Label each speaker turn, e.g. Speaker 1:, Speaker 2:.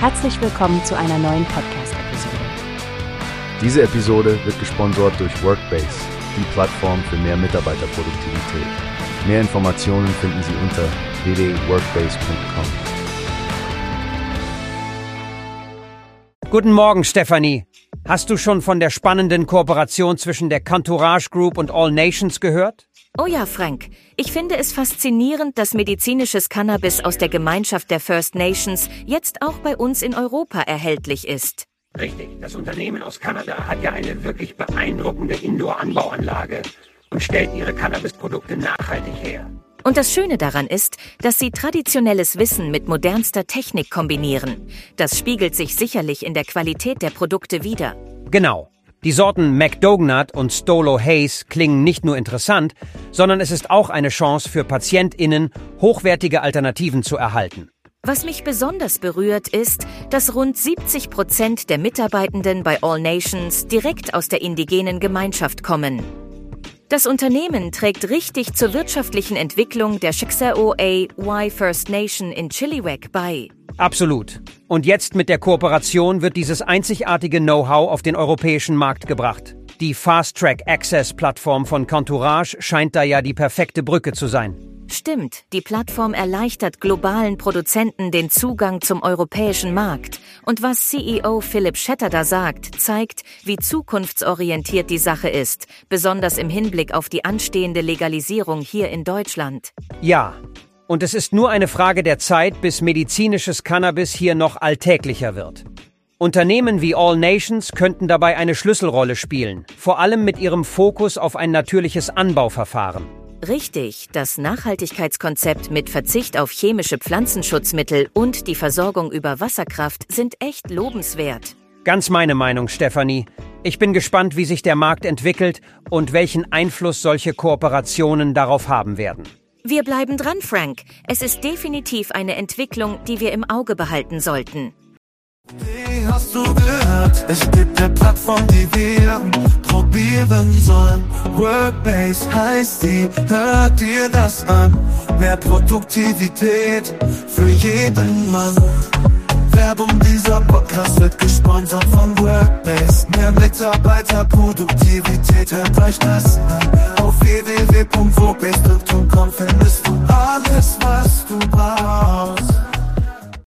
Speaker 1: Herzlich willkommen zu einer neuen Podcast-Episode.
Speaker 2: Diese Episode wird gesponsert durch Workbase, die Plattform für mehr Mitarbeiterproduktivität. Mehr Informationen finden Sie unter www.workbase.com.
Speaker 3: Guten Morgen, Stefanie. Hast du schon von der spannenden Kooperation zwischen der Cantourage Group und All Nations gehört?
Speaker 4: Oh ja, Frank. Ich finde es faszinierend, dass medizinisches Cannabis aus der Gemeinschaft der First Nations jetzt auch bei uns in Europa erhältlich ist.
Speaker 5: Richtig, das Unternehmen aus Kanada hat ja eine wirklich beeindruckende Indoor-Anbauanlage und stellt ihre Cannabis-Produkte nachhaltig her.
Speaker 4: Und das Schöne daran ist, dass sie traditionelles Wissen mit modernster Technik kombinieren. Das spiegelt sich sicherlich in der Qualität der Produkte wider.
Speaker 3: Genau. Die Sorten McDoughnut und Stolo Hayes klingen nicht nur interessant, sondern es ist auch eine Chance für PatientInnen, hochwertige Alternativen zu erhalten.
Speaker 4: Was mich besonders berührt, ist, dass rund 70 Prozent der Mitarbeitenden bei All Nations direkt aus der indigenen Gemeinschaft kommen. Das Unternehmen trägt richtig zur wirtschaftlichen Entwicklung der Shiksao-A-Y First Nation in Chilliwack bei.
Speaker 3: Absolut. Und jetzt mit der Kooperation wird dieses einzigartige Know-how auf den europäischen Markt gebracht. Die Fast Track Access Plattform von Contourage scheint da ja die perfekte Brücke zu sein.
Speaker 4: Stimmt, die Plattform erleichtert globalen Produzenten den Zugang zum europäischen Markt. Und was CEO Philipp Schetter da sagt, zeigt, wie zukunftsorientiert die Sache ist, besonders im Hinblick auf die anstehende Legalisierung hier in Deutschland.
Speaker 3: Ja, und es ist nur eine Frage der Zeit, bis medizinisches Cannabis hier noch alltäglicher wird. Unternehmen wie All Nations könnten dabei eine Schlüsselrolle spielen, vor allem mit ihrem Fokus auf ein natürliches Anbauverfahren.
Speaker 4: Richtig, das Nachhaltigkeitskonzept mit Verzicht auf chemische Pflanzenschutzmittel und die Versorgung über Wasserkraft sind echt lobenswert.
Speaker 3: Ganz meine Meinung, Stefanie. Ich bin gespannt, wie sich der Markt entwickelt und welchen Einfluss solche Kooperationen darauf haben werden.
Speaker 4: Wir bleiben dran, Frank. Es ist definitiv eine Entwicklung, die wir im Auge behalten sollten.
Speaker 6: Wie hast du gehört? Es gibt eine Plattform, die wir probieren sollen. Workbase heißt die, hört dir das an. Mehr Produktivität für jeden Mann. Werbung dieser Podcast wird gesponsert von Workbase. Mehr Mitarbeiterproduktivität, hört euch das an. Auf www.workbase.com